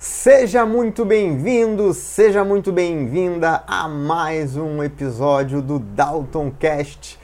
Seja muito bem-vindo, seja muito bem-vinda a mais um episódio do Dalton Cast,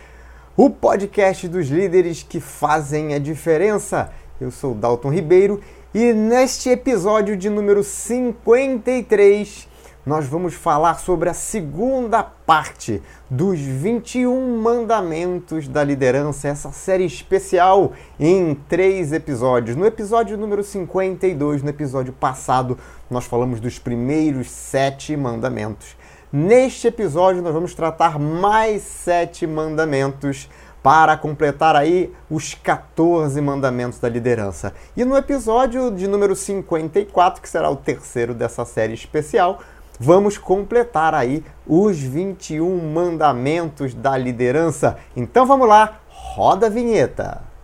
o podcast dos líderes que fazem a diferença. Eu sou Dalton Ribeiro e neste episódio de número 53 nós vamos falar sobre a segunda parte dos 21 mandamentos da liderança, essa série especial em três episódios. No episódio número 52, no episódio passado, nós falamos dos primeiros sete mandamentos. Neste episódio, nós vamos tratar mais sete mandamentos para completar aí os 14 mandamentos da liderança. E no episódio de número 54, que será o terceiro dessa série especial, vamos completar aí os 21 mandamentos da liderança. Então vamos lá, roda a vinheta.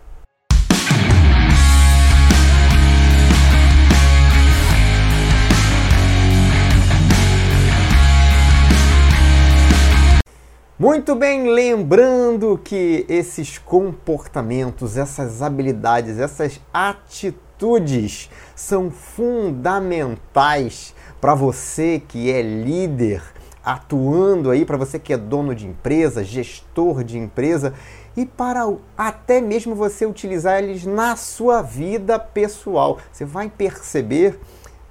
Muito bem, lembrando que esses comportamentos, essas habilidades, essas atitudes são fundamentais para você que é líder, atuando aí, para você que é dono de empresa, gestor de empresa e para até mesmo você utilizar eles na sua vida pessoal. Você vai perceber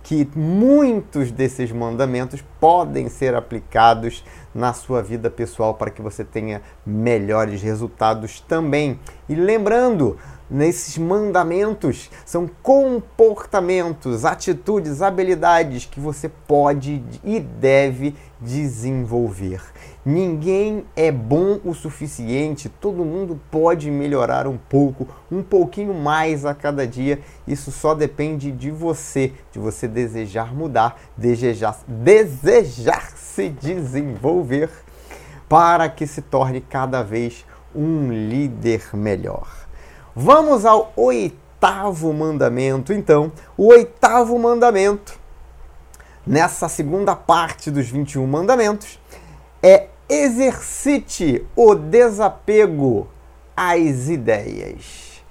que muitos desses mandamentos podem ser aplicados na sua vida pessoal para que você tenha melhores resultados também. E lembrando, nesses mandamentos são comportamentos, atitudes, habilidades que você pode e deve desenvolver. Ninguém é bom o suficiente, todo mundo pode melhorar um pouco, um pouquinho mais a cada dia. Isso só depende de você, de você desejar mudar, desejar, desejar se desenvolver para que se torne cada vez um líder melhor. Vamos ao oitavo mandamento. Então, o oitavo mandamento, nessa segunda parte dos 21 mandamentos, é exercite o desapego às ideias.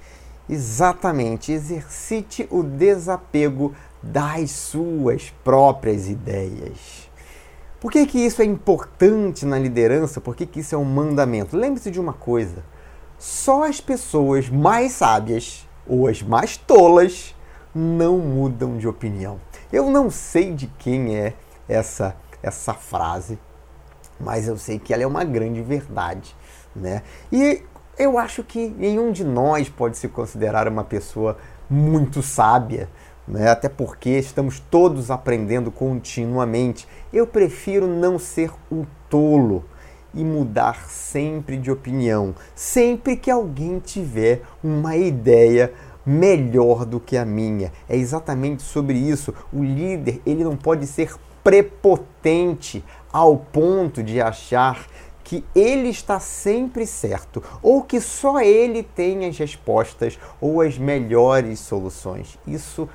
Exatamente, exercite o desapego das suas próprias ideias. Por que, que isso é importante na liderança? Por que, que isso é um mandamento? Lembre-se de uma coisa só as pessoas mais sábias ou as mais tolas não mudam de opinião. Eu não sei de quem é essa essa frase, mas eu sei que ela é uma grande verdade, né? E eu acho que nenhum de nós pode se considerar uma pessoa muito sábia, né? Até porque estamos todos aprendendo continuamente. Eu prefiro não ser um tolo e mudar sempre de opinião, sempre que alguém tiver uma ideia melhor do que a minha. É exatamente sobre isso. O líder, ele não pode ser prepotente ao ponto de achar que ele está sempre certo ou que só ele tem as respostas ou as melhores soluções. Isso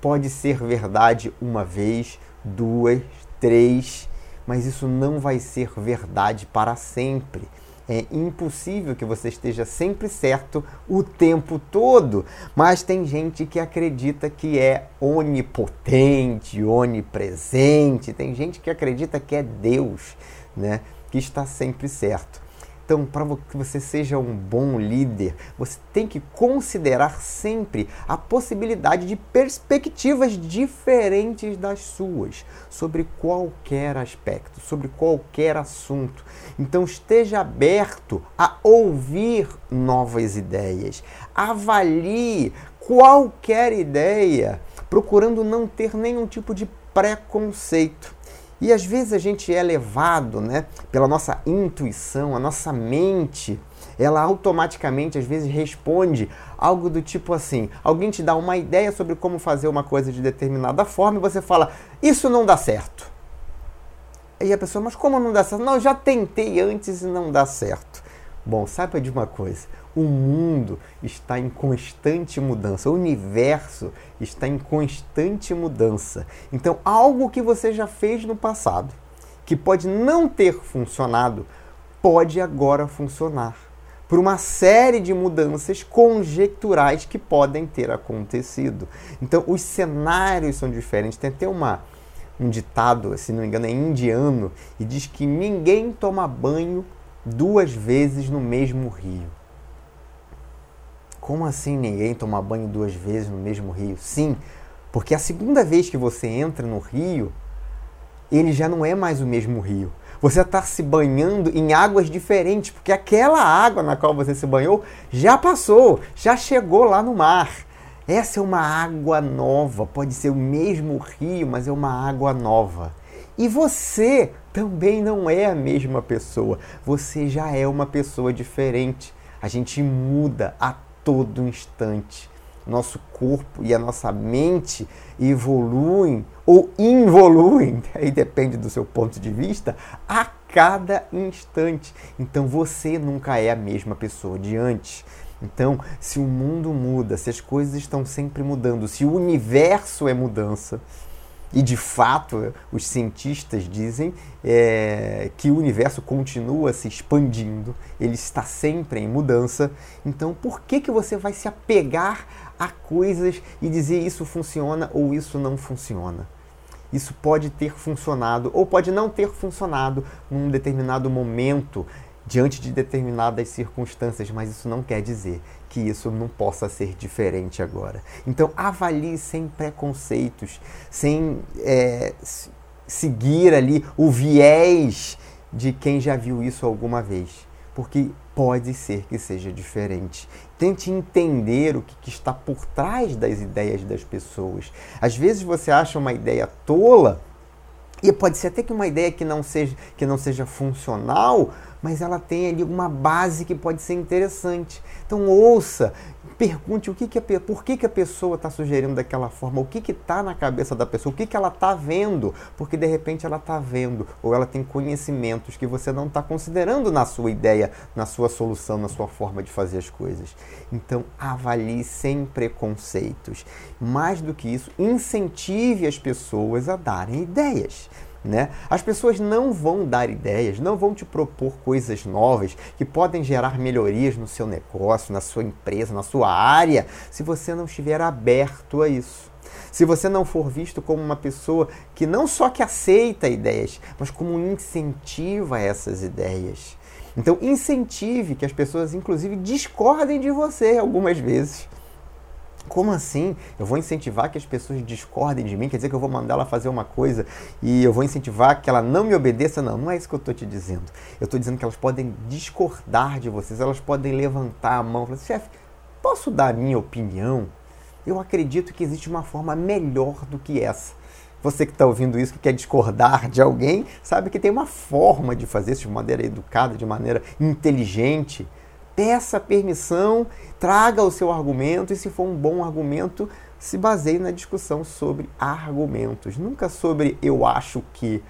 pode ser verdade uma vez, duas, três mas isso não vai ser verdade para sempre. É impossível que você esteja sempre certo o tempo todo, mas tem gente que acredita que é onipotente, onipresente, tem gente que acredita que é Deus, né? Que está sempre certo. Então, para que você seja um bom líder, você tem que considerar sempre a possibilidade de perspectivas diferentes das suas sobre qualquer aspecto, sobre qualquer assunto. Então, esteja aberto a ouvir novas ideias. Avalie qualquer ideia, procurando não ter nenhum tipo de preconceito. E às vezes a gente é levado né, pela nossa intuição, a nossa mente, ela automaticamente às vezes responde algo do tipo assim: alguém te dá uma ideia sobre como fazer uma coisa de determinada forma e você fala, isso não dá certo. E a pessoa, mas como não dá certo? Não, eu já tentei antes e não dá certo. Bom, saiba de uma coisa: o mundo está em constante mudança, o universo está em constante mudança. Então, algo que você já fez no passado, que pode não ter funcionado, pode agora funcionar. por uma série de mudanças conjecturais que podem ter acontecido. Então, os cenários são diferentes. Tem até uma, um ditado, se não me engano, é indiano, e diz que ninguém toma banho duas vezes no mesmo rio. Como assim ninguém toma banho duas vezes no mesmo rio? Sim, porque a segunda vez que você entra no rio, ele já não é mais o mesmo rio. Você está se banhando em águas diferentes, porque aquela água na qual você se banhou já passou, já chegou lá no mar. Essa é uma água nova, pode ser o mesmo rio, mas é uma água nova. E você também não é a mesma pessoa, você já é uma pessoa diferente. A gente muda a todo instante. Nosso corpo e a nossa mente evoluem ou involuem, aí depende do seu ponto de vista, a cada instante. Então você nunca é a mesma pessoa de antes. Então, se o mundo muda, se as coisas estão sempre mudando, se o universo é mudança, e de fato, os cientistas dizem é, que o universo continua se expandindo, ele está sempre em mudança. Então, por que, que você vai se apegar a coisas e dizer isso funciona ou isso não funciona? Isso pode ter funcionado ou pode não ter funcionado num determinado momento, diante de determinadas circunstâncias, mas isso não quer dizer que isso não possa ser diferente agora. Então, avalie sem preconceitos, sem é, seguir ali o viés de quem já viu isso alguma vez, porque pode ser que seja diferente. Tente entender o que, que está por trás das ideias das pessoas. Às vezes você acha uma ideia tola. E pode ser até que uma ideia que não seja, que não seja funcional, mas ela tem ali uma base que pode ser interessante. Então ouça, pergunte o que, que a, por que, que a pessoa está sugerindo daquela forma, o que está na cabeça da pessoa, o que, que ela está vendo, porque de repente ela está vendo ou ela tem conhecimentos que você não está considerando na sua ideia, na sua solução, na sua forma de fazer as coisas. Então avalie sem preconceitos. Mais do que isso, incentive as pessoas a darem ideias. Né? As pessoas não vão dar ideias, não vão te propor coisas novas que podem gerar melhorias no seu negócio, na sua empresa, na sua área, se você não estiver aberto a isso. Se você não for visto como uma pessoa que não só que aceita ideias, mas como incentiva essas ideias. Então incentive que as pessoas inclusive discordem de você algumas vezes. Como assim? Eu vou incentivar que as pessoas discordem de mim? Quer dizer que eu vou mandar ela fazer uma coisa e eu vou incentivar que ela não me obedeça? Não, não é isso que eu estou te dizendo. Eu estou dizendo que elas podem discordar de vocês, elas podem levantar a mão e falar: assim, chefe, posso dar a minha opinião? Eu acredito que existe uma forma melhor do que essa. Você que está ouvindo isso, que quer discordar de alguém, sabe que tem uma forma de fazer isso de maneira educada, de maneira inteligente peça permissão, traga o seu argumento e, se for um bom argumento, se baseie na discussão sobre argumentos, nunca sobre eu acho que.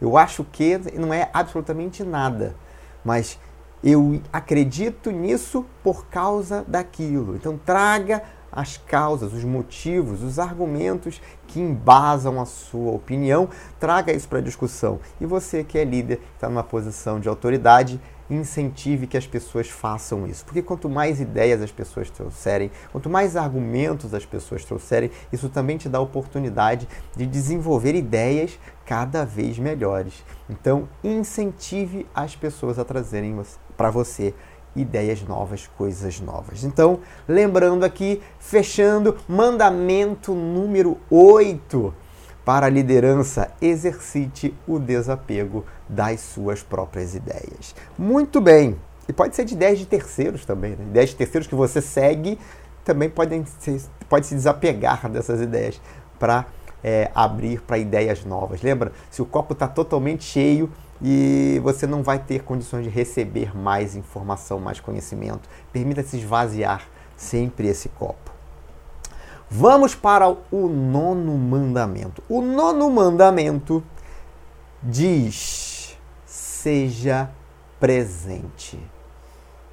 Eu acho que não é absolutamente nada, mas eu acredito nisso por causa daquilo. Então traga as causas, os motivos, os argumentos que embasam a sua opinião, traga isso para a discussão. E você que é líder, está numa posição de autoridade, incentive que as pessoas façam isso. Porque quanto mais ideias as pessoas trouxerem, quanto mais argumentos as pessoas trouxerem, isso também te dá a oportunidade de desenvolver ideias cada vez melhores. Então, incentive as pessoas a trazerem para você ideias novas, coisas novas. Então, lembrando aqui, fechando, mandamento número 8 para a liderança, exercite o desapego das suas próprias ideias. Muito bem. E pode ser de ideias de terceiros também, né? Ideias de terceiros que você segue também podem ser, pode se desapegar dessas ideias para é, abrir para ideias novas. Lembra? Se o copo está totalmente cheio e você não vai ter condições de receber mais informação, mais conhecimento, permita-se esvaziar sempre esse copo. Vamos para o nono mandamento. O nono mandamento diz: seja presente.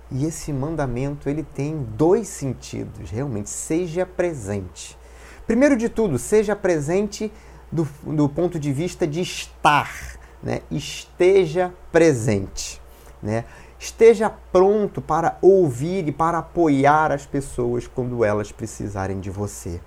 E esse mandamento ele tem dois sentidos, realmente, seja presente. Primeiro de tudo, seja presente do, do ponto de vista de estar, né? esteja presente. Né? Esteja pronto para ouvir e para apoiar as pessoas quando elas precisarem de você.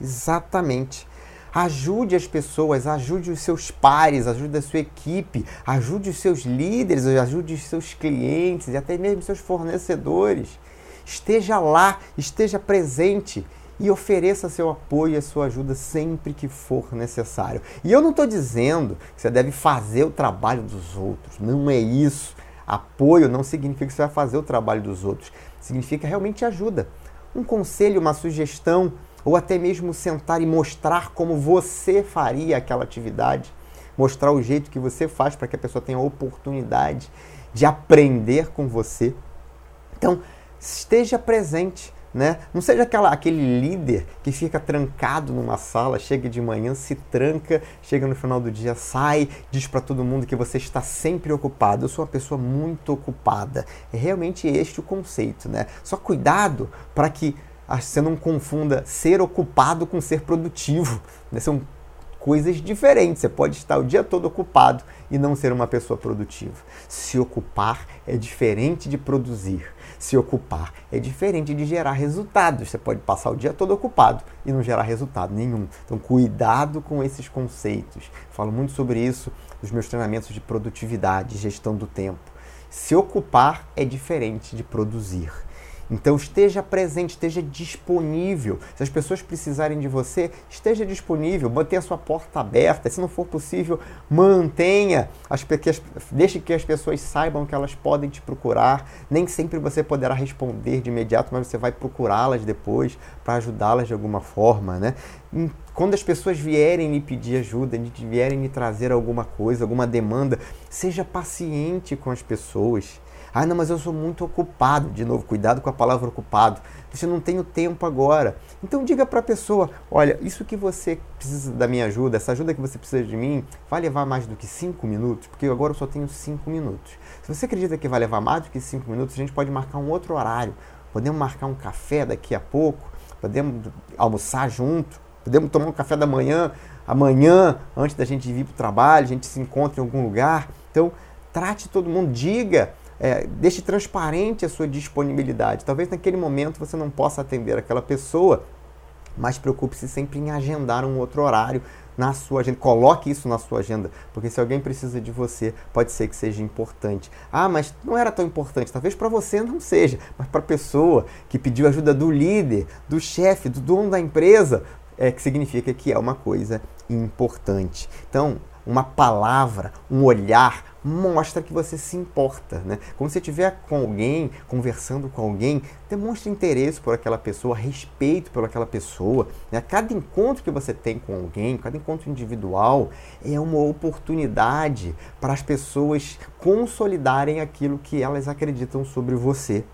Exatamente. Ajude as pessoas, ajude os seus pares, ajude a sua equipe, ajude os seus líderes, ajude os seus clientes e até mesmo seus fornecedores. Esteja lá, esteja presente e ofereça seu apoio e sua ajuda sempre que for necessário. E eu não estou dizendo que você deve fazer o trabalho dos outros, não é isso. Apoio não significa que você vai fazer o trabalho dos outros, significa realmente ajuda. Um conselho, uma sugestão, ou até mesmo sentar e mostrar como você faria aquela atividade, mostrar o jeito que você faz para que a pessoa tenha a oportunidade de aprender com você. Então, esteja presente, né? Não seja aquela, aquele líder que fica trancado numa sala, chega de manhã, se tranca, chega no final do dia, sai, diz para todo mundo que você está sempre ocupado. Eu sou uma pessoa muito ocupada. É realmente este o conceito, né? Só cuidado para que você não confunda ser ocupado com ser produtivo. Né? São coisas diferentes. Você pode estar o dia todo ocupado e não ser uma pessoa produtiva. Se ocupar é diferente de produzir se ocupar. É diferente de gerar resultados. Você pode passar o dia todo ocupado e não gerar resultado nenhum. Então, cuidado com esses conceitos. Falo muito sobre isso nos meus treinamentos de produtividade, gestão do tempo. Se ocupar é diferente de produzir. Então esteja presente, esteja disponível. Se as pessoas precisarem de você, esteja disponível, mantenha a sua porta aberta. Se não for possível, mantenha, as, deixe que as pessoas saibam que elas podem te procurar. Nem sempre você poderá responder de imediato, mas você vai procurá-las depois para ajudá-las de alguma forma, né? Quando as pessoas vierem lhe pedir ajuda, vierem lhe trazer alguma coisa, alguma demanda, seja paciente com as pessoas. Ah, não, mas eu sou muito ocupado. De novo, cuidado com a palavra ocupado. Você não tem o tempo agora. Então diga para a pessoa: olha, isso que você precisa da minha ajuda, essa ajuda que você precisa de mim, vai levar mais do que cinco minutos, porque agora eu só tenho cinco minutos. Se você acredita que vai levar mais do que cinco minutos, a gente pode marcar um outro horário. Podemos marcar um café daqui a pouco, podemos almoçar junto, podemos tomar um café da manhã, amanhã, antes da gente vir para o trabalho, a gente se encontra em algum lugar. Então, trate todo mundo, diga é, deixe transparente a sua disponibilidade. Talvez naquele momento você não possa atender aquela pessoa, mas preocupe-se sempre em agendar um outro horário na sua agenda. Coloque isso na sua agenda, porque se alguém precisa de você, pode ser que seja importante. Ah, mas não era tão importante. Talvez para você não seja, mas para a pessoa que pediu ajuda do líder, do chefe, do dono da empresa, é que significa que é uma coisa importante. Então, uma palavra, um olhar, mostra que você se importa, né? Quando você estiver com alguém, conversando com alguém, demonstre interesse por aquela pessoa, respeito por aquela pessoa. Né? Cada encontro que você tem com alguém, cada encontro individual, é uma oportunidade para as pessoas consolidarem aquilo que elas acreditam sobre você.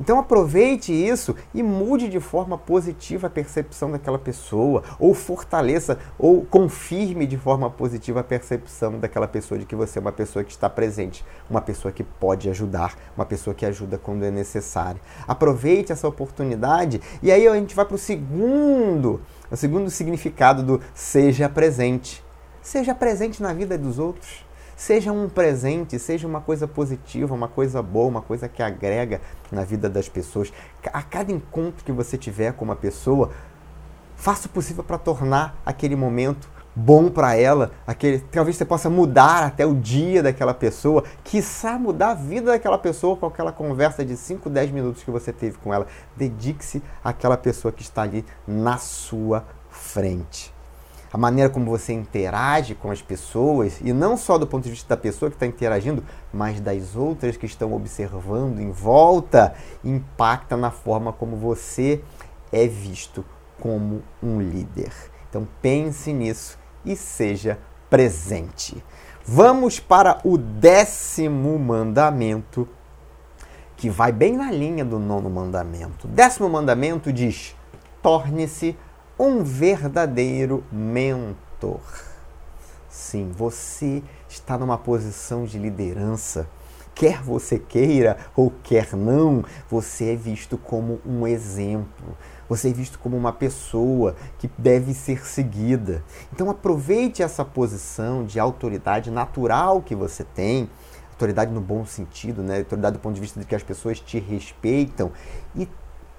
Então aproveite isso e mude de forma positiva a percepção daquela pessoa, ou fortaleça, ou confirme de forma positiva a percepção daquela pessoa de que você é uma pessoa que está presente, uma pessoa que pode ajudar, uma pessoa que ajuda quando é necessário. Aproveite essa oportunidade e aí a gente vai para o segundo, o segundo significado do seja presente. Seja presente na vida dos outros. Seja um presente, seja uma coisa positiva, uma coisa boa, uma coisa que agrega na vida das pessoas. A cada encontro que você tiver com uma pessoa, faça o possível para tornar aquele momento bom para ela, aquele, talvez você possa mudar até o dia daquela pessoa, quiçá mudar a vida daquela pessoa com aquela conversa de 5, 10 minutos que você teve com ela. Dedique-se àquela pessoa que está ali na sua frente a maneira como você interage com as pessoas, e não só do ponto de vista da pessoa que está interagindo, mas das outras que estão observando em volta, impacta na forma como você é visto como um líder. Então pense nisso e seja presente. Vamos para o décimo mandamento, que vai bem na linha do nono mandamento. O décimo mandamento diz: torne-se um verdadeiro mentor. Sim, você está numa posição de liderança. Quer você queira ou quer não, você é visto como um exemplo. Você é visto como uma pessoa que deve ser seguida. Então aproveite essa posição de autoridade natural que você tem autoridade no bom sentido, né? Autoridade do ponto de vista de que as pessoas te respeitam e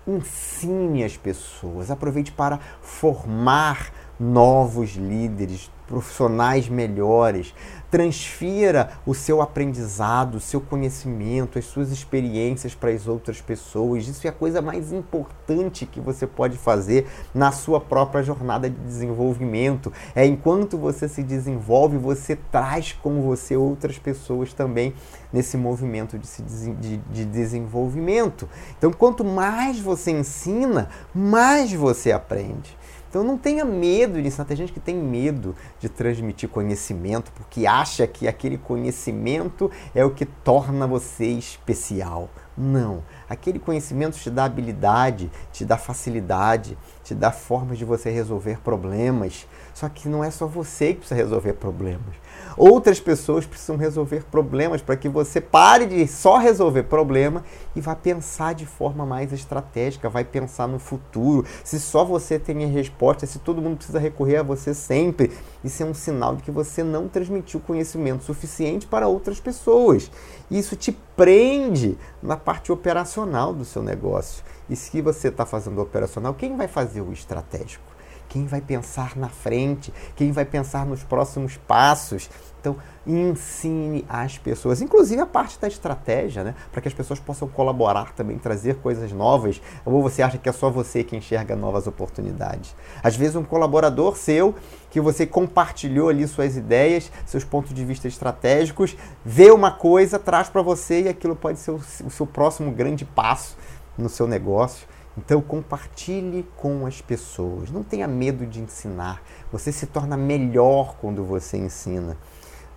ensine as pessoas, aproveite para formar novos líderes, profissionais melhores. Transfira o seu aprendizado, o seu conhecimento, as suas experiências para as outras pessoas. Isso é a coisa mais importante que você pode fazer na sua própria jornada de desenvolvimento. É enquanto você se desenvolve, você traz com você outras pessoas também nesse movimento de, de, de desenvolvimento. Então, quanto mais você ensina, mais você aprende. Então não tenha medo de ensinar. Tem gente que tem medo de transmitir conhecimento porque acha que aquele conhecimento é o que torna você especial. Não. Aquele conhecimento te dá habilidade, te dá facilidade, te dá formas de você resolver problemas. Só que não é só você que precisa resolver problemas. Outras pessoas precisam resolver problemas para que você pare de só resolver problema e vá pensar de forma mais estratégica, vai pensar no futuro. Se só você tem a resposta, se todo mundo precisa recorrer a você sempre, isso é um sinal de que você não transmitiu conhecimento suficiente para outras pessoas. Isso te prende na parte operacional do seu negócio. E se você está fazendo operacional, quem vai fazer o estratégico? Quem vai pensar na frente, quem vai pensar nos próximos passos. Então, ensine as pessoas, inclusive a parte da estratégia, né? para que as pessoas possam colaborar também, trazer coisas novas. Ou você acha que é só você que enxerga novas oportunidades? Às vezes, um colaborador seu, que você compartilhou ali suas ideias, seus pontos de vista estratégicos, vê uma coisa, traz para você e aquilo pode ser o, o seu próximo grande passo no seu negócio. Então compartilhe com as pessoas. Não tenha medo de ensinar. Você se torna melhor quando você ensina.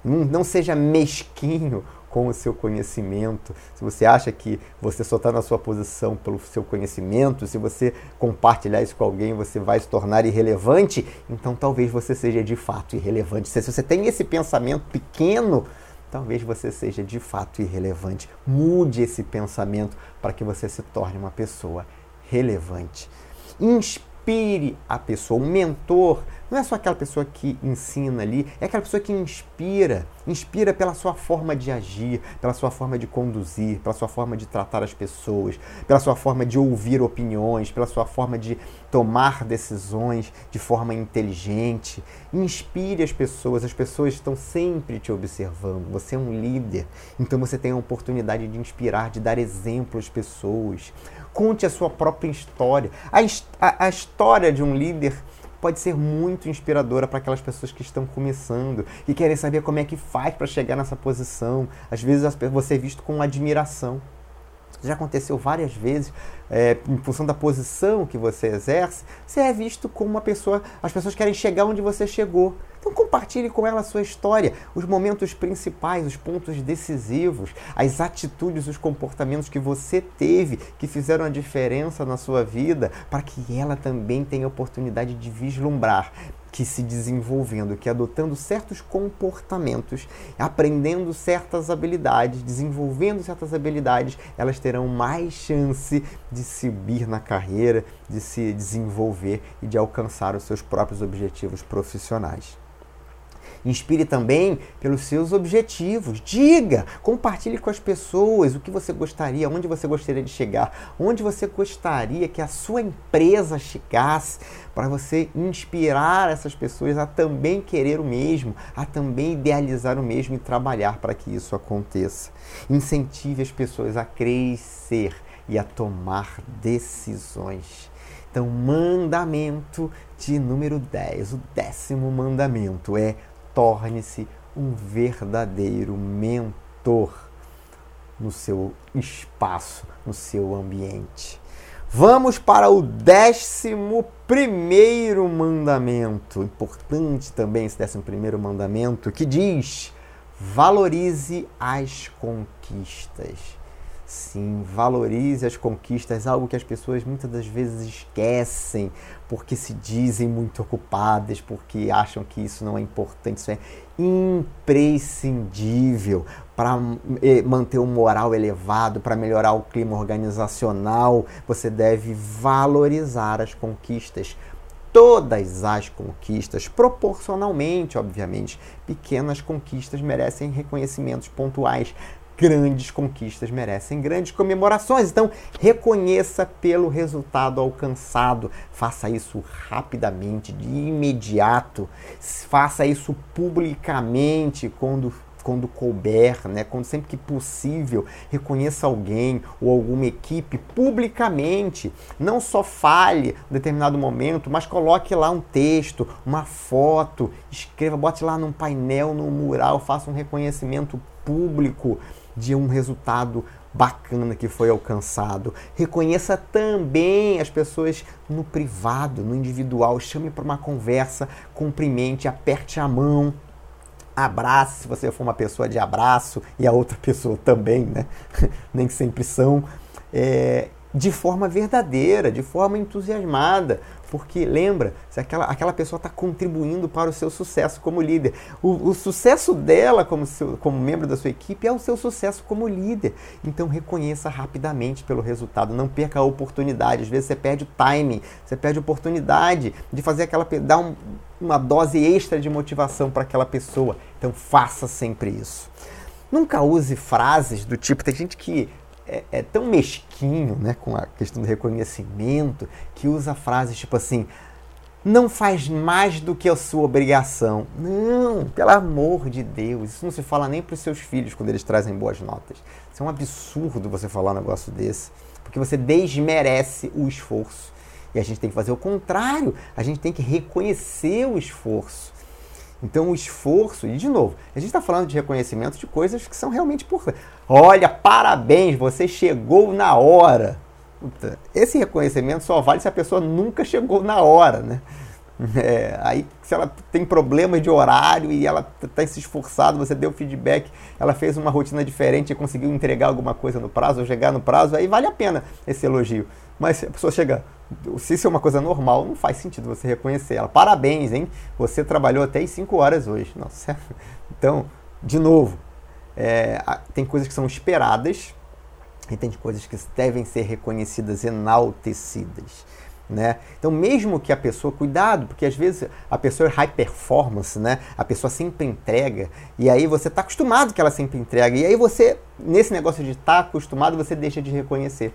Não, não seja mesquinho com o seu conhecimento. Se você acha que você só está na sua posição pelo seu conhecimento, se você compartilhar isso com alguém, você vai se tornar irrelevante, então talvez você seja de fato irrelevante. Se você tem esse pensamento pequeno, talvez você seja de fato irrelevante. Mude esse pensamento para que você se torne uma pessoa relevante. Inspire a pessoa. O mentor não é só aquela pessoa que ensina ali, é aquela pessoa que inspira. Inspira pela sua forma de agir, pela sua forma de conduzir, pela sua forma de tratar as pessoas, pela sua forma de ouvir opiniões, pela sua forma de tomar decisões de forma inteligente. Inspire as pessoas, as pessoas estão sempre te observando. Você é um líder, então você tem a oportunidade de inspirar, de dar exemplo às pessoas. Conte a sua própria história. A, a, a história de um líder pode ser muito inspiradora para aquelas pessoas que estão começando e querem saber como é que faz para chegar nessa posição. Às vezes você é visto com admiração. Já aconteceu várias vezes, é, em função da posição que você exerce, você é visto como uma pessoa. As pessoas querem chegar onde você chegou. Então compartilhe com ela a sua história, os momentos principais, os pontos decisivos, as atitudes, os comportamentos que você teve que fizeram a diferença na sua vida, para que ela também tenha a oportunidade de vislumbrar que se desenvolvendo, que adotando certos comportamentos, aprendendo certas habilidades, desenvolvendo certas habilidades, elas terão mais chance de subir na carreira, de se desenvolver e de alcançar os seus próprios objetivos profissionais. Inspire também pelos seus objetivos. Diga, compartilhe com as pessoas o que você gostaria, onde você gostaria de chegar, onde você gostaria que a sua empresa chegasse, para você inspirar essas pessoas a também querer o mesmo, a também idealizar o mesmo e trabalhar para que isso aconteça. Incentive as pessoas a crescer e a tomar decisões. Então, mandamento de número 10, o décimo mandamento é torne-se um verdadeiro mentor no seu espaço, no seu ambiente. Vamos para o décimo primeiro mandamento, importante também esse décimo primeiro mandamento, que diz: valorize as conquistas. Sim, valorize as conquistas, algo que as pessoas muitas das vezes esquecem, porque se dizem muito ocupadas, porque acham que isso não é importante, isso é imprescindível para eh, manter o moral elevado, para melhorar o clima organizacional. Você deve valorizar as conquistas todas as conquistas, proporcionalmente, obviamente. Pequenas conquistas merecem reconhecimentos pontuais, grandes conquistas merecem grandes comemorações. Então, reconheça pelo resultado alcançado. Faça isso rapidamente, de imediato. Faça isso publicamente quando quando couber, né? quando sempre que possível, reconheça alguém ou alguma equipe publicamente. Não só fale em determinado momento, mas coloque lá um texto, uma foto, escreva, bote lá num painel, num mural, faça um reconhecimento público de um resultado bacana que foi alcançado. Reconheça também as pessoas no privado, no individual. Chame para uma conversa, cumprimente, aperte a mão, abrace, se você for uma pessoa de abraço e a outra pessoa também, né? Nem sempre são. É, de forma verdadeira, de forma entusiasmada, porque lembra, se aquela, aquela pessoa está contribuindo para o seu sucesso como líder. O, o sucesso dela como, seu, como membro da sua equipe é o seu sucesso como líder. Então reconheça rapidamente pelo resultado, não perca a oportunidade. Às vezes você perde o timing, você perde a oportunidade de fazer aquela dar um, uma dose extra de motivação para aquela pessoa. Então faça sempre isso. Nunca use frases do tipo, tem gente que é, é, tão mesquinho né, com a questão do reconhecimento que usa frases tipo assim: não faz mais do que a sua obrigação. Não, pelo amor de Deus, isso não se fala nem para os seus filhos quando eles trazem boas notas. Isso é um absurdo você falar um negócio desse, porque você desmerece o esforço. E a gente tem que fazer o contrário, a gente tem que reconhecer o esforço. Então, o esforço, e de novo, a gente está falando de reconhecimento de coisas que são realmente importantes. Olha, parabéns, você chegou na hora. Puta, esse reconhecimento só vale se a pessoa nunca chegou na hora, né? É, aí, se ela tem problemas de horário e ela está se esforçado, você deu feedback, ela fez uma rotina diferente e conseguiu entregar alguma coisa no prazo ou chegar no prazo, aí vale a pena esse elogio. Mas se a pessoa chega, se isso é uma coisa normal, não faz sentido você reconhecer ela. Parabéns, hein? Você trabalhou até as 5 horas hoje. Então, de novo, é, tem coisas que são esperadas e tem coisas que devem ser reconhecidas, enaltecidas. Né? Então, mesmo que a pessoa, cuidado, porque às vezes a pessoa é high performance, né? a pessoa sempre entrega, e aí você está acostumado que ela sempre entrega, e aí você, nesse negócio de estar tá acostumado, você deixa de reconhecer.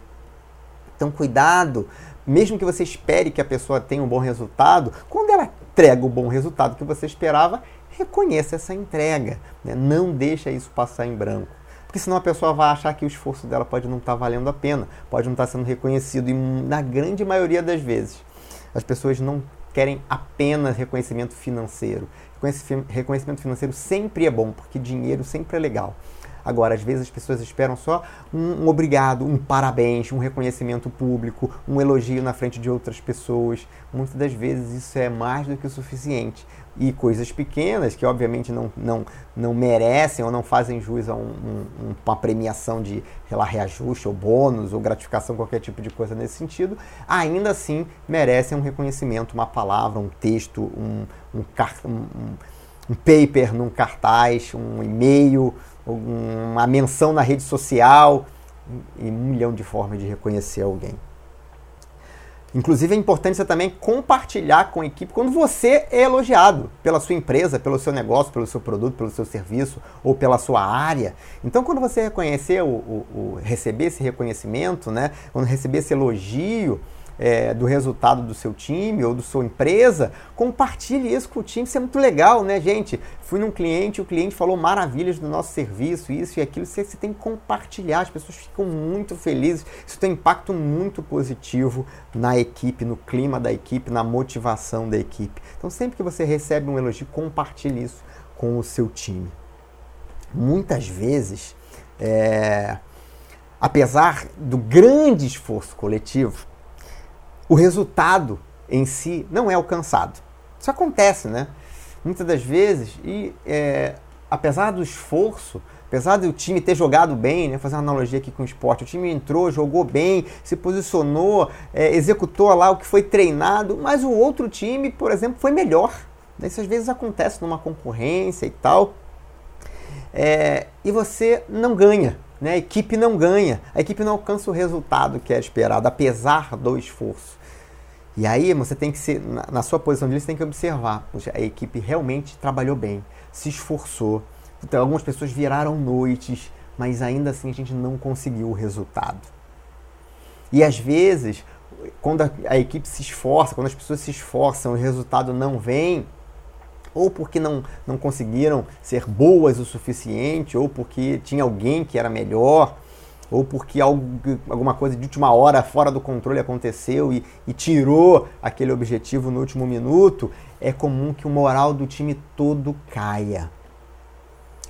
Então, cuidado, mesmo que você espere que a pessoa tenha um bom resultado, quando ela entrega o bom resultado que você esperava, reconheça essa entrega, né? não deixa isso passar em branco. Porque senão a pessoa vai achar que o esforço dela pode não estar tá valendo a pena, pode não estar tá sendo reconhecido. E na grande maioria das vezes, as pessoas não querem apenas reconhecimento financeiro. Reconhecimento financeiro sempre é bom, porque dinheiro sempre é legal. Agora, às vezes as pessoas esperam só um, um, obrigado, um parabéns, um reconhecimento público, um elogio na frente de outras pessoas. Muitas das vezes isso é mais do que o suficiente. E coisas pequenas que, obviamente, não, não, não merecem ou não fazem jus a um, um, uma premiação de sei lá, reajuste ou bônus ou gratificação, qualquer tipo de coisa nesse sentido, ainda assim merecem um reconhecimento, uma palavra, um texto, um, um, um, um paper num cartaz, um e-mail, uma menção na rede social e um milhão de formas de reconhecer alguém. Inclusive é importante você também compartilhar com a equipe quando você é elogiado pela sua empresa, pelo seu negócio, pelo seu produto, pelo seu serviço ou pela sua área. Então, quando você reconhecer o, o, o receber esse reconhecimento, né, quando receber esse elogio, é, do resultado do seu time ou da sua empresa, compartilhe isso com o time. Isso é muito legal, né, gente? Fui num cliente, o cliente falou maravilhas do nosso serviço, isso e aquilo. Você, você tem que compartilhar, as pessoas ficam muito felizes. Isso tem um impacto muito positivo na equipe, no clima da equipe, na motivação da equipe. Então, sempre que você recebe um elogio, compartilhe isso com o seu time. Muitas vezes, é, apesar do grande esforço coletivo, o resultado em si não é alcançado. Isso acontece, né? Muitas das vezes, e é, apesar do esforço, apesar do time ter jogado bem, né, fazer uma analogia aqui com o esporte, o time entrou, jogou bem, se posicionou, é, executou lá o que foi treinado, mas o outro time, por exemplo, foi melhor. Isso às vezes acontece numa concorrência e tal. É, e você não ganha. Né? A equipe não ganha, a equipe não alcança o resultado que é esperado, apesar do esforço. E aí você tem que ser, na, sua posição de você tem que observar, poxa, a equipe realmente trabalhou bem, se esforçou. Então, algumas pessoas viraram noites mas ainda assim a gente não conseguiu o resultado. E às vezes, quando a, a equipe se esforça, quando as pessoas se esforçam, o resultado não vem, ou porque não, não conseguiram ser boas o suficiente, ou porque tinha alguém que era melhor, ou porque algo, alguma coisa de última hora fora do controle aconteceu e, e tirou aquele objetivo no último minuto, é comum que o moral do time todo caia.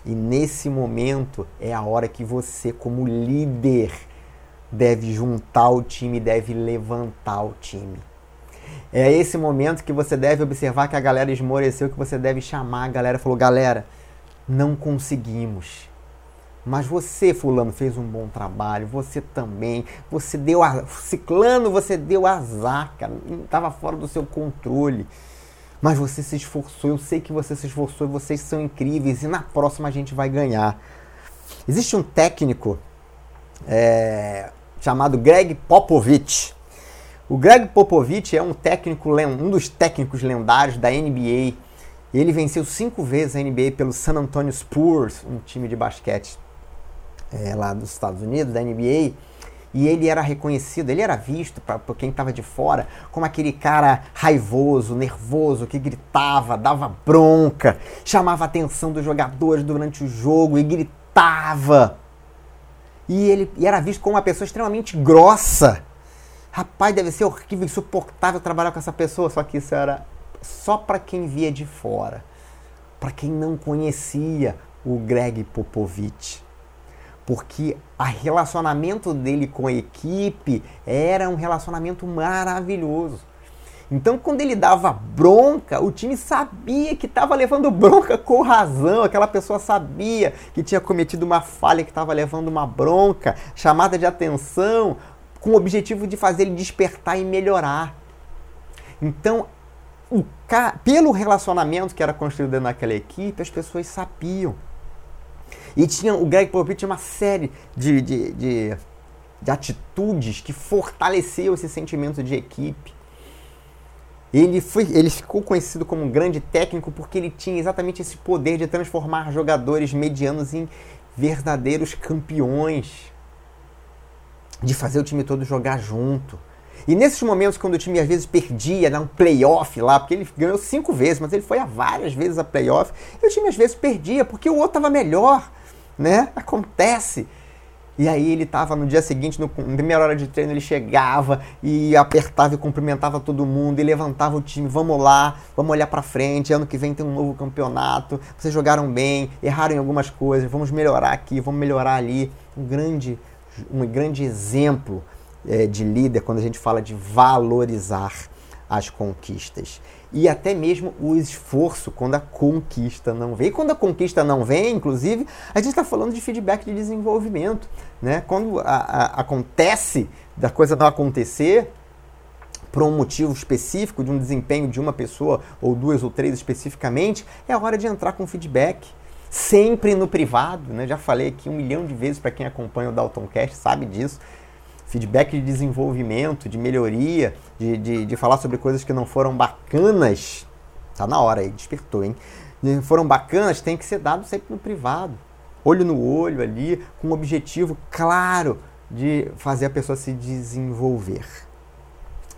E nesse momento é a hora que você, como líder, deve juntar o time, deve levantar o time. É esse momento que você deve observar que a galera esmoreceu, que você deve chamar a galera. Falou, galera, não conseguimos. Mas você, fulano, fez um bom trabalho, você também, você deu a... ciclano, você deu azar, cara, estava fora do seu controle. Mas você se esforçou, eu sei que você se esforçou vocês são incríveis e na próxima a gente vai ganhar. Existe um técnico é, chamado Greg Popovich. O Greg Popovich é um técnico, um dos técnicos lendários da NBA. Ele venceu cinco vezes a NBA pelo San Antonio Spurs, um time de basquete é, lá dos Estados Unidos, da NBA e ele era reconhecido, ele era visto para quem estava de fora como aquele cara raivoso, nervoso, que gritava, dava bronca, chamava a atenção dos jogadores durante o jogo e gritava. E ele e era visto como uma pessoa extremamente grossa. Rapaz, deve ser horrível, insuportável trabalhar com essa pessoa, só que isso era só para quem via de fora, para quem não conhecia o Greg Popovich porque o relacionamento dele com a equipe era um relacionamento maravilhoso. Então, quando ele dava bronca, o time sabia que estava levando bronca com razão. Aquela pessoa sabia que tinha cometido uma falha, que estava levando uma bronca, chamada de atenção, com o objetivo de fazer ele despertar e melhorar. Então, ca... pelo relacionamento que era construído naquela equipe, as pessoas sabiam. E tinha o Greg Popovich tinha uma série de, de, de, de atitudes que fortaleciam esse sentimento de equipe. Ele, foi, ele ficou conhecido como um grande técnico porque ele tinha exatamente esse poder de transformar jogadores medianos em verdadeiros campeões, de fazer o time todo jogar junto. E nesses momentos, quando o time às vezes perdia, um playoff lá, porque ele ganhou cinco vezes, mas ele foi a várias vezes a playoff, e o time às vezes perdia porque o outro estava melhor né? Acontece. E aí ele estava no dia seguinte, no, na primeira hora de treino, ele chegava e apertava e cumprimentava todo mundo e levantava o time. Vamos lá, vamos olhar para frente. Ano que vem tem um novo campeonato. Vocês jogaram bem, erraram em algumas coisas. Vamos melhorar aqui, vamos melhorar ali. Um grande, um grande exemplo é, de líder quando a gente fala de valorizar as conquistas e até mesmo o esforço quando a conquista não vem. E quando a conquista não vem, inclusive, a gente está falando de feedback de desenvolvimento. Né? Quando a, a, acontece da coisa não acontecer, por um motivo específico, de um desempenho de uma pessoa, ou duas ou três especificamente, é hora de entrar com feedback. Sempre no privado, né? já falei aqui um milhão de vezes para quem acompanha o Dalton Cast, sabe disso feedback de desenvolvimento, de melhoria, de, de, de falar sobre coisas que não foram bacanas, tá na hora aí, despertou, hein? Foram bacanas, tem que ser dado sempre no privado. Olho no olho ali, com um objetivo claro de fazer a pessoa se desenvolver.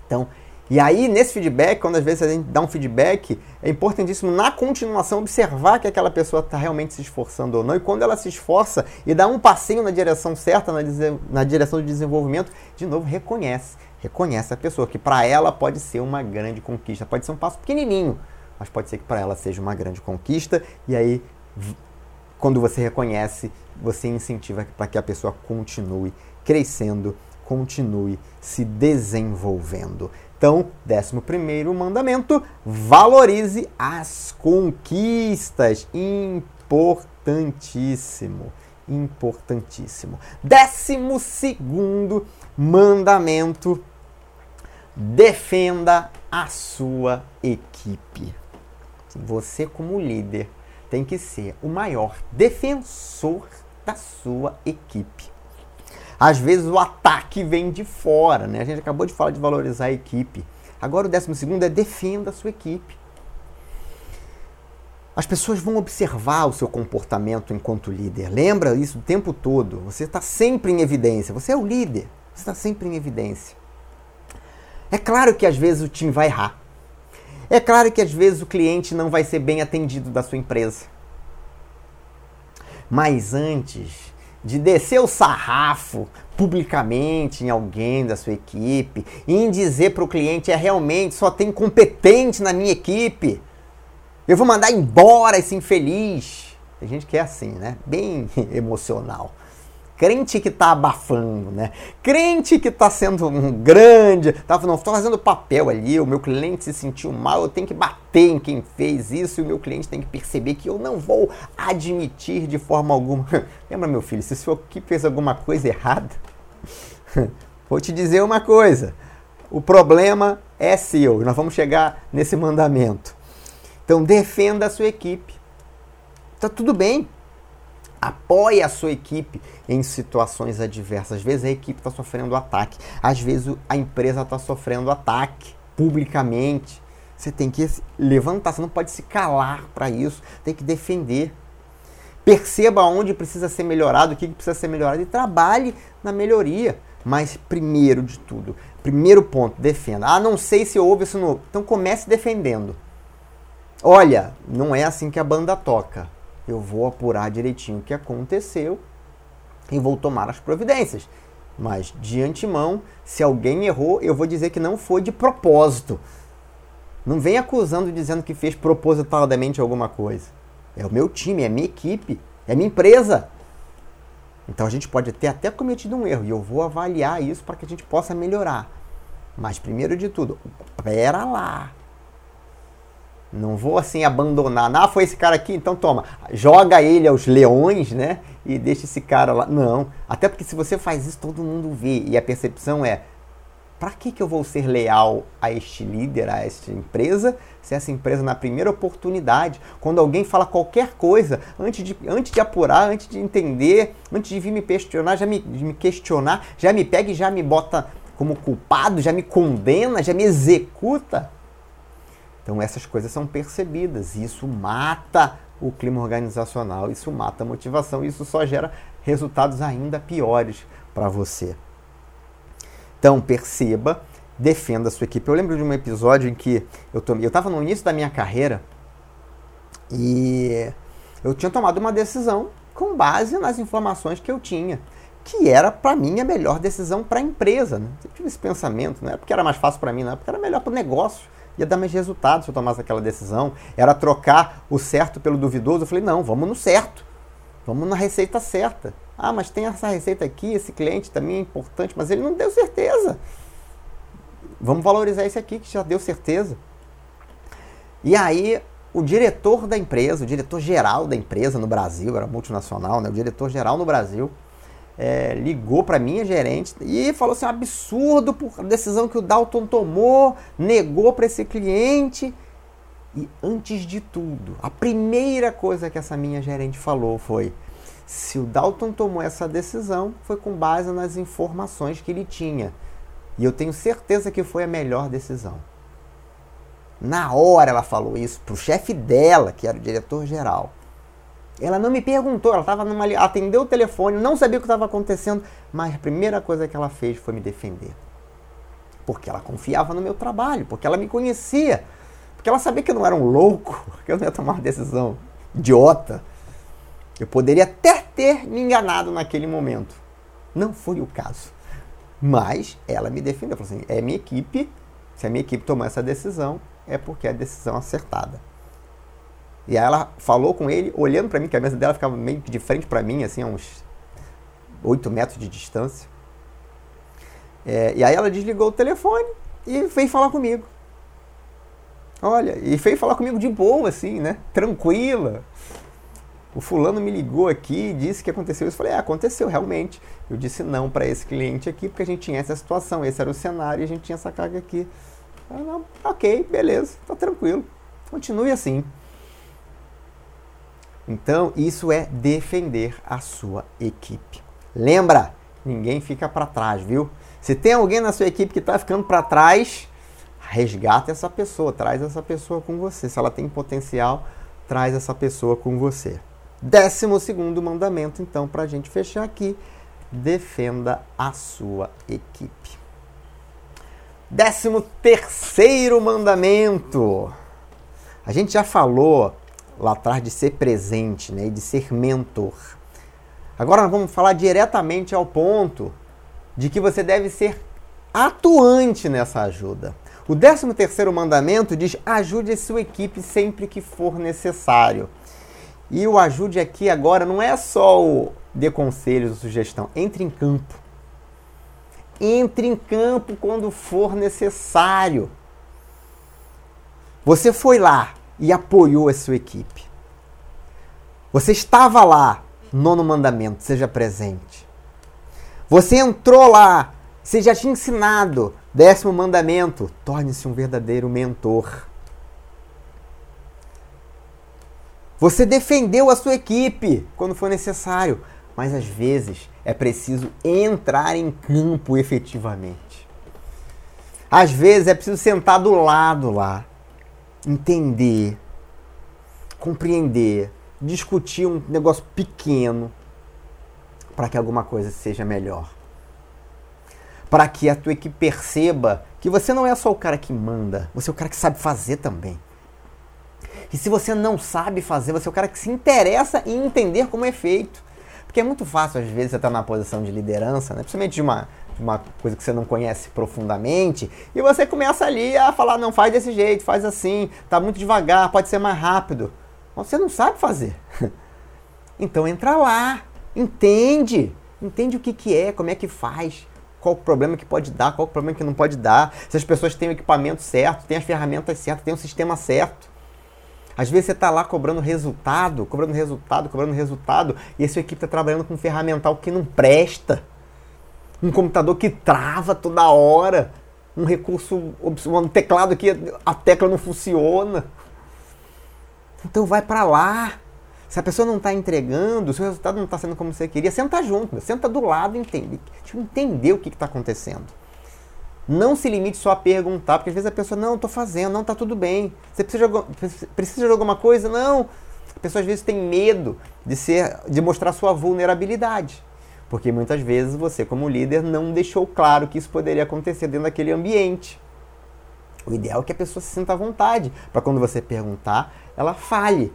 Então, e aí, nesse feedback, quando às vezes a gente dá um feedback, é importantíssimo na continuação observar que aquela pessoa está realmente se esforçando ou não. E quando ela se esforça e dá um passinho na direção certa, na, na direção do desenvolvimento, de novo, reconhece. Reconhece a pessoa, que para ela pode ser uma grande conquista. Pode ser um passo pequenininho, mas pode ser que para ela seja uma grande conquista. E aí, quando você reconhece, você incentiva para que a pessoa continue crescendo, continue se desenvolvendo. Então, décimo primeiro mandamento, valorize as conquistas. Importantíssimo, importantíssimo. Décimo segundo mandamento, defenda a sua equipe. Você como líder tem que ser o maior defensor da sua equipe. Às vezes o ataque vem de fora, né? A gente acabou de falar de valorizar a equipe. Agora o décimo segundo é defenda a sua equipe. As pessoas vão observar o seu comportamento enquanto líder. Lembra isso o tempo todo. Você está sempre em evidência. Você é o líder. Você está sempre em evidência. É claro que às vezes o time vai errar. É claro que às vezes o cliente não vai ser bem atendido da sua empresa. Mas antes de descer o sarrafo publicamente em alguém da sua equipe e em dizer para o cliente é realmente só tem competente na minha equipe, eu vou mandar embora esse infeliz. Tem gente que é assim, né? Bem emocional. Crente que está abafando, né? Crente que está sendo um grande. Tá, não, estou fazendo papel ali, o meu cliente se sentiu mal, eu tenho que bater em quem fez isso e o meu cliente tem que perceber que eu não vou admitir de forma alguma. Lembra, meu filho, se o senhor aqui fez alguma coisa errada, vou te dizer uma coisa. O problema é seu. Nós vamos chegar nesse mandamento. Então defenda a sua equipe. Tá tudo bem. Apoie a sua equipe em situações adversas. Às vezes a equipe está sofrendo ataque, às vezes a empresa está sofrendo ataque publicamente. Você tem que levantar, você não pode se calar para isso, tem que defender. Perceba onde precisa ser melhorado, o que precisa ser melhorado e trabalhe na melhoria. Mas primeiro de tudo, primeiro ponto, defenda. Ah, não sei se houve isso no. Então comece defendendo. Olha, não é assim que a banda toca eu vou apurar direitinho o que aconteceu e vou tomar as providências. Mas de antemão, se alguém errou, eu vou dizer que não foi de propósito. Não vem acusando dizendo que fez propositadamente alguma coisa. É o meu time, é minha equipe, é minha empresa. Então a gente pode ter até cometido um erro e eu vou avaliar isso para que a gente possa melhorar. Mas primeiro de tudo, pera lá. Não vou assim abandonar. Ah, foi esse cara aqui, então toma. Joga ele aos leões, né? E deixa esse cara lá. Não. Até porque se você faz isso, todo mundo vê. E a percepção é: para que, que eu vou ser leal a este líder, a esta empresa, se essa empresa, na primeira oportunidade, quando alguém fala qualquer coisa, antes de, antes de apurar, antes de entender, antes de vir me questionar, já me, me questionar, já me pega e já me bota como culpado, já me condena, já me executa? Então essas coisas são percebidas e isso mata o clima organizacional, isso mata a motivação, isso só gera resultados ainda piores para você. Então perceba, defenda a sua equipe. Eu lembro de um episódio em que eu tomei, eu estava no início da minha carreira e eu tinha tomado uma decisão com base nas informações que eu tinha, que era para mim a melhor decisão para a empresa. Né? Eu tive esse pensamento, não é porque era mais fácil para mim, não é porque era melhor para o negócio ia dar mais resultado se eu tomasse aquela decisão. Era trocar o certo pelo duvidoso. Eu falei, não, vamos no certo. Vamos na receita certa. Ah, mas tem essa receita aqui, esse cliente também é importante, mas ele não deu certeza. Vamos valorizar esse aqui que já deu certeza. E aí, o diretor da empresa, o diretor geral da empresa no Brasil, era multinacional, né? O diretor geral no Brasil, é, ligou para minha gerente e falou assim: um absurdo por decisão que o Dalton tomou, negou para esse cliente. E antes de tudo, a primeira coisa que essa minha gerente falou foi: se o Dalton tomou essa decisão, foi com base nas informações que ele tinha. E eu tenho certeza que foi a melhor decisão. Na hora ela falou isso para o chefe dela, que era o diretor geral. Ela não me perguntou, ela estava numa. atendeu o telefone, não sabia o que estava acontecendo, mas a primeira coisa que ela fez foi me defender. Porque ela confiava no meu trabalho, porque ela me conhecia, porque ela sabia que eu não era um louco, que eu não ia tomar uma decisão idiota. Eu poderia até ter me enganado naquele momento. Não foi o caso. Mas ela me defendeu, falou assim: é minha equipe, se a minha equipe tomou essa decisão, é porque é a decisão acertada. E aí ela falou com ele, olhando para mim, que a mesa dela ficava meio de frente para mim, assim, a uns 8 metros de distância. É, e aí ela desligou o telefone e veio falar comigo. Olha, e veio falar comigo de boa, assim, né? Tranquila. O fulano me ligou aqui e disse que aconteceu isso. Eu falei, é, aconteceu realmente. Eu disse não para esse cliente aqui, porque a gente tinha essa situação, esse era o cenário e a gente tinha essa carga aqui. Eu, não, ok, beleza, tá tranquilo. Continue assim. Então, isso é defender a sua equipe. Lembra, ninguém fica para trás, viu? Se tem alguém na sua equipe que está ficando para trás, resgata essa pessoa, traz essa pessoa com você. Se ela tem potencial, traz essa pessoa com você. Décimo segundo mandamento, então, para a gente fechar aqui, defenda a sua equipe. Décimo terceiro mandamento. A gente já falou lá atrás de ser presente, né, de ser mentor. Agora nós vamos falar diretamente ao ponto de que você deve ser atuante nessa ajuda. O 13 terceiro mandamento diz: ajude a sua equipe sempre que for necessário. E o ajude aqui agora não é só o dê conselhos ou sugestão, entre em campo. Entre em campo quando for necessário. Você foi lá e apoiou a sua equipe. Você estava lá, nono mandamento, seja presente. Você entrou lá, você já tinha ensinado, décimo mandamento, torne-se um verdadeiro mentor. Você defendeu a sua equipe quando for necessário, mas às vezes é preciso entrar em campo efetivamente. Às vezes é preciso sentar do lado lá, entender, compreender, discutir um negócio pequeno para que alguma coisa seja melhor. Para que a tua equipe perceba que você não é só o cara que manda, você é o cara que sabe fazer também. E se você não sabe fazer, você é o cara que se interessa em entender como é feito. Porque é muito fácil, às vezes, você estar tá na posição de liderança, né? principalmente de uma, uma coisa que você não conhece profundamente, e você começa ali a falar, não, faz desse jeito, faz assim, tá muito devagar, pode ser mais rápido. Você não sabe fazer. Então entra lá, entende, entende o que, que é, como é que faz, qual o problema que pode dar, qual o problema que não pode dar, se as pessoas têm o equipamento certo, têm as ferramentas certas, têm o sistema certo. Às vezes você está lá cobrando resultado, cobrando resultado, cobrando resultado, e a sua equipe está trabalhando com um ferramental que não presta. Um computador que trava toda hora. Um recurso, um teclado que a tecla não funciona. Então vai para lá. Se a pessoa não está entregando, se o resultado não está sendo como você queria, senta junto, senta do lado e entende. Eu entender o que está acontecendo. Não se limite só a perguntar, porque às vezes a pessoa, não, estou fazendo, não, está tudo bem. Você precisa de, precisa de alguma coisa? Não. A pessoa às vezes tem medo de, ser, de mostrar sua vulnerabilidade. Porque muitas vezes você, como líder, não deixou claro que isso poderia acontecer dentro daquele ambiente. O ideal é que a pessoa se sinta à vontade, para quando você perguntar, ela fale.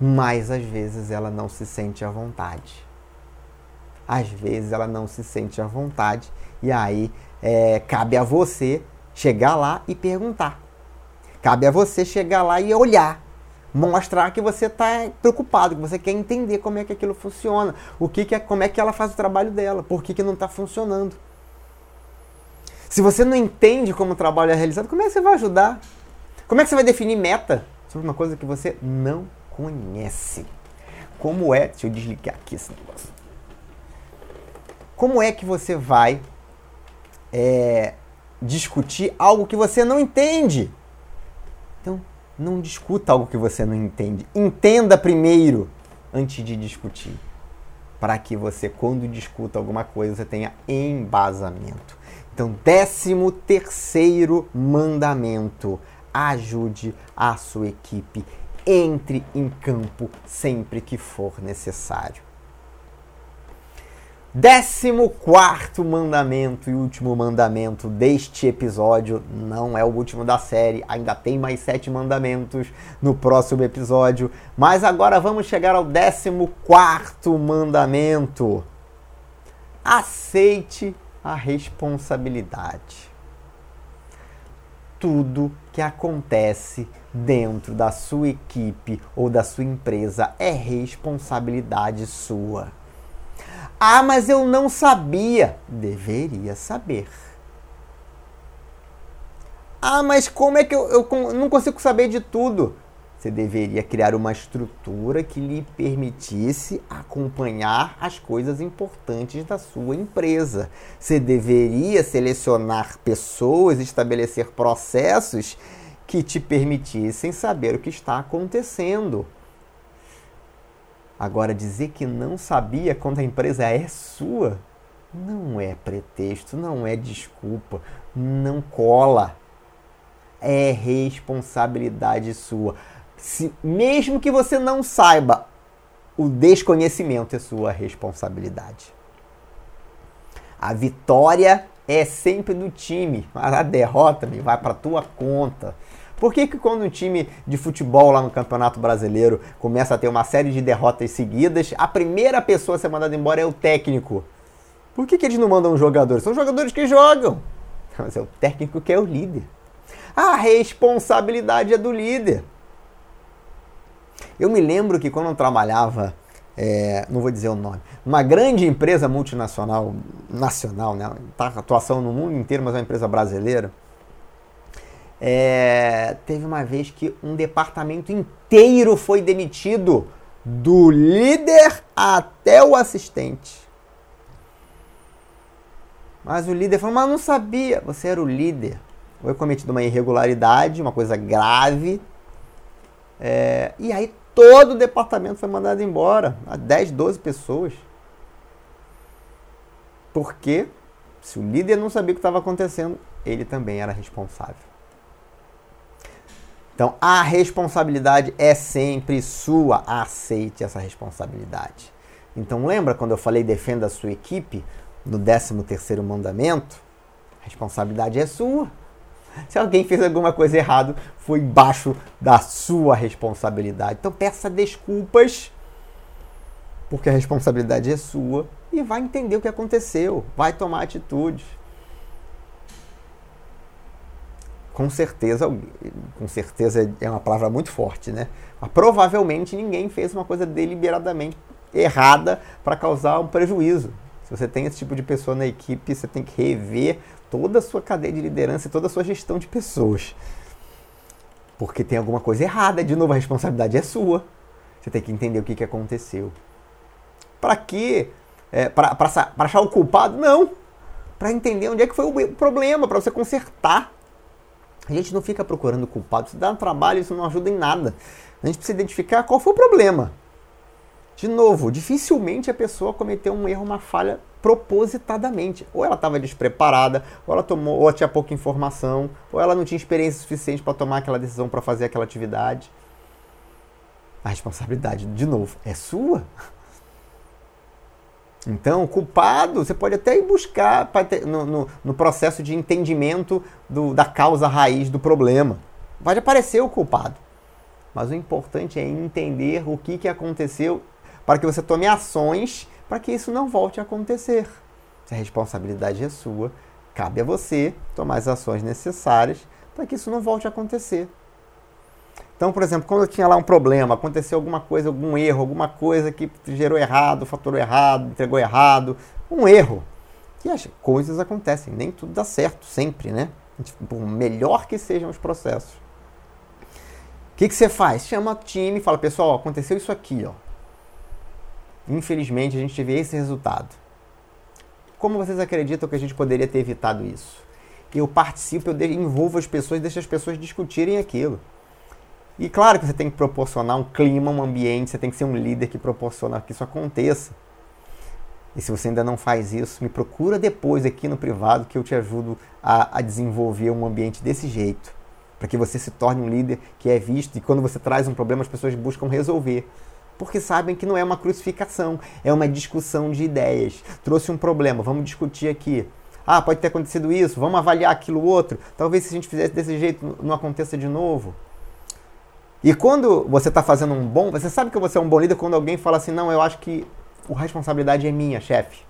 Mas às vezes ela não se sente à vontade. Às vezes ela não se sente à vontade e aí é, cabe a você chegar lá e perguntar. Cabe a você chegar lá e olhar. Mostrar que você está preocupado, que você quer entender como é que aquilo funciona, o que, que é, como é que ela faz o trabalho dela, por que, que não está funcionando. Se você não entende como o trabalho é realizado, como é que você vai ajudar? Como é que você vai definir meta sobre uma coisa que você não conhece? Como é, deixa eu desligar aqui esse negócio. Como é que você vai é, discutir algo que você não entende. Não discuta algo que você não entende. Entenda primeiro antes de discutir. Para que você, quando discuta alguma coisa, tenha embasamento. Então, décimo terceiro mandamento: ajude a sua equipe. Entre em campo sempre que for necessário. Décimo quarto mandamento e último mandamento deste episódio, não é o último da série, ainda tem mais sete mandamentos no próximo episódio, mas agora vamos chegar ao décimo quarto mandamento. Aceite a responsabilidade. Tudo que acontece dentro da sua equipe ou da sua empresa é responsabilidade sua ah, mas eu não sabia. Deveria saber. Ah, mas como é que eu, eu não consigo saber de tudo? Você deveria criar uma estrutura que lhe permitisse acompanhar as coisas importantes da sua empresa. Você deveria selecionar pessoas, estabelecer processos que te permitissem saber o que está acontecendo. Agora, dizer que não sabia quando a empresa é sua não é pretexto, não é desculpa, não cola. É responsabilidade sua. Se, mesmo que você não saiba, o desconhecimento é sua responsabilidade. A vitória é sempre do time, mas a derrota me vai para tua conta. Por que, que quando um time de futebol lá no Campeonato Brasileiro começa a ter uma série de derrotas seguidas, a primeira pessoa a ser mandada embora é o técnico? Por que, que eles não mandam jogadores? São jogadores que jogam. Mas é o técnico que é o líder. A responsabilidade é do líder. Eu me lembro que quando eu trabalhava, é, não vou dizer o nome, uma grande empresa multinacional, nacional, né? Tá atuação no mundo inteiro, mas é uma empresa brasileira. É, teve uma vez que um departamento inteiro foi demitido, do líder até o assistente. Mas o líder falou, mas não sabia, você era o líder. Foi cometido uma irregularidade, uma coisa grave. É, e aí todo o departamento foi mandado embora, a 10, 12 pessoas. Porque se o líder não sabia o que estava acontecendo, ele também era responsável. Então, a responsabilidade é sempre sua. Aceite essa responsabilidade. Então, lembra quando eu falei defenda a sua equipe no 13 terceiro mandamento? A responsabilidade é sua. Se alguém fez alguma coisa errada, foi embaixo da sua responsabilidade. Então, peça desculpas, porque a responsabilidade é sua e vai entender o que aconteceu, vai tomar atitude. Com certeza, com certeza é uma palavra muito forte, né? Mas provavelmente ninguém fez uma coisa deliberadamente errada para causar um prejuízo. Se você tem esse tipo de pessoa na equipe, você tem que rever toda a sua cadeia de liderança e toda a sua gestão de pessoas. Porque tem alguma coisa errada, de novo, a responsabilidade é sua. Você tem que entender o que, que aconteceu. Para quê? É, para achar o culpado? Não. Para entender onde é que foi o problema, para você consertar. A gente não fica procurando culpado, isso dá um trabalho, isso não ajuda em nada. A gente precisa identificar qual foi o problema. De novo, dificilmente a pessoa cometeu um erro, uma falha propositadamente. Ou ela estava despreparada, ou ela tomou, ou tinha pouca informação, ou ela não tinha experiência suficiente para tomar aquela decisão para fazer aquela atividade. A responsabilidade, de novo, é sua. Então, culpado, você pode até ir buscar no, no, no processo de entendimento do, da causa raiz do problema. Pode aparecer o culpado. Mas o importante é entender o que, que aconteceu para que você tome ações para que isso não volte a acontecer. Se a responsabilidade é sua, cabe a você tomar as ações necessárias para que isso não volte a acontecer. Então, por exemplo, quando eu tinha lá um problema, aconteceu alguma coisa, algum erro, alguma coisa que gerou errado, faturou errado, entregou errado, um erro. E as coisas acontecem, nem tudo dá certo, sempre, né? Por melhor que sejam os processos. O que, que você faz? Chama o time e fala, pessoal, aconteceu isso aqui, ó. Infelizmente, a gente teve esse resultado. Como vocês acreditam que a gente poderia ter evitado isso? Eu participo, eu envolvo as pessoas, deixo as pessoas discutirem aquilo. E claro que você tem que proporcionar um clima, um ambiente, você tem que ser um líder que proporciona que isso aconteça. E se você ainda não faz isso, me procura depois aqui no privado que eu te ajudo a, a desenvolver um ambiente desse jeito. Para que você se torne um líder que é visto e quando você traz um problema as pessoas buscam resolver. Porque sabem que não é uma crucificação, é uma discussão de ideias. Trouxe um problema, vamos discutir aqui. Ah, pode ter acontecido isso, vamos avaliar aquilo outro. Talvez se a gente fizesse desse jeito não aconteça de novo. E quando você está fazendo um bom, você sabe que você é um bom líder quando alguém fala assim, não, eu acho que a responsabilidade é minha, chefe.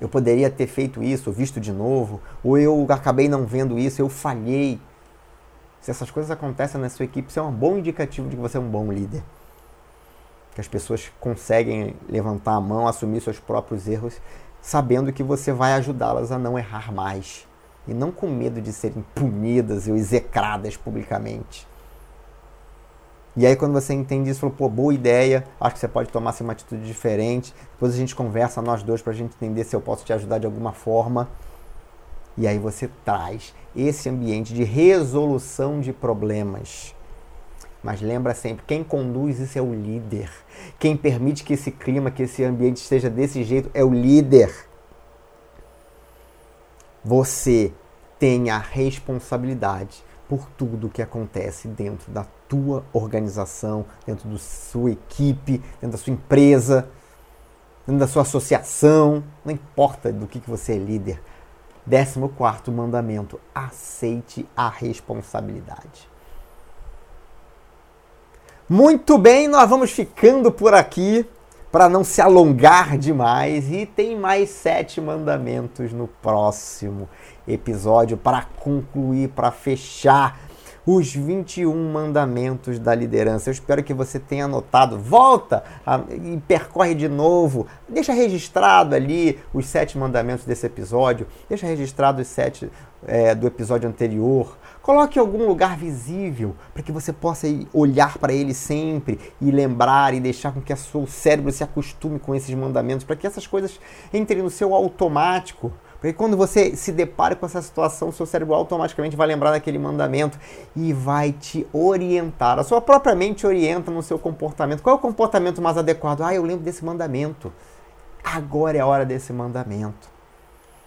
Eu poderia ter feito isso, visto de novo, ou eu acabei não vendo isso, eu falhei. Se essas coisas acontecem na sua equipe, isso é um bom indicativo de que você é um bom líder. Que as pessoas conseguem levantar a mão, assumir seus próprios erros, sabendo que você vai ajudá-las a não errar mais. E não com medo de serem punidas ou execradas publicamente. E aí quando você entende isso, falou, pô, boa ideia, acho que você pode tomar assim, uma atitude diferente. Depois a gente conversa nós dois para a gente entender se eu posso te ajudar de alguma forma. E aí você traz esse ambiente de resolução de problemas. Mas lembra sempre, quem conduz isso é o líder. Quem permite que esse clima, que esse ambiente esteja desse jeito é o líder. Você tem a responsabilidade por tudo que acontece dentro da tua organização, dentro da sua equipe, dentro da sua empresa, dentro da sua associação, não importa do que, que você é líder. 14 mandamento: aceite a responsabilidade. Muito bem, nós vamos ficando por aqui para não se alongar demais e tem mais sete mandamentos no próximo episódio para concluir, para fechar os 21 mandamentos da liderança. Eu espero que você tenha anotado. Volta a, e percorre de novo. Deixa registrado ali os sete mandamentos desse episódio. Deixa registrado os sete é, do episódio anterior. Coloque em algum lugar visível para que você possa olhar para ele sempre e lembrar e deixar com que o seu cérebro se acostume com esses mandamentos, para que essas coisas entrem no seu automático. Porque quando você se depara com essa situação, o seu cérebro automaticamente vai lembrar daquele mandamento e vai te orientar. A sua própria mente orienta no seu comportamento. Qual é o comportamento mais adequado? Ah, eu lembro desse mandamento. Agora é a hora desse mandamento.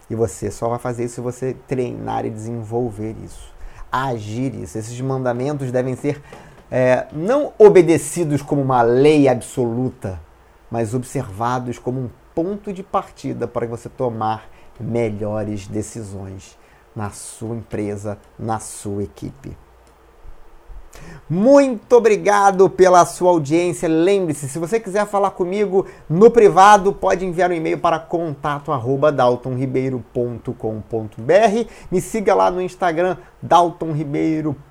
E você só vai fazer isso se você treinar e desenvolver isso. Agir isso. Esses mandamentos devem ser é, não obedecidos como uma lei absoluta, mas observados como um ponto de partida para você tomar melhores decisões na sua empresa, na sua equipe. Muito obrigado pela sua audiência. Lembre-se, se você quiser falar comigo no privado, pode enviar um e-mail para contato@daltonribeiro.com.br. Me siga lá no Instagram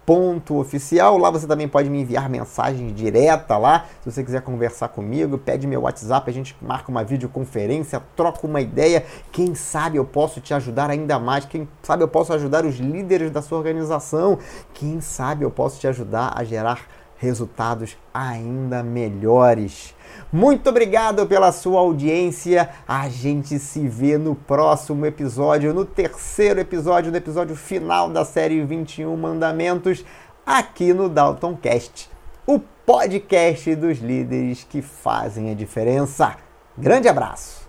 daltonribeiro.oficial. Lá você também pode me enviar mensagem direta lá. Se você quiser conversar comigo, pede meu WhatsApp, a gente marca uma videoconferência, troca uma ideia. Quem sabe eu posso te ajudar ainda mais. Quem sabe eu posso ajudar os líderes da sua organização. Quem sabe eu posso te ajudar a gerar resultados ainda melhores. Muito obrigado pela sua audiência. A gente se vê no próximo episódio, no terceiro episódio, no episódio final da série 21 Mandamentos, aqui no Dalton Cast, o podcast dos líderes que fazem a diferença. Grande abraço!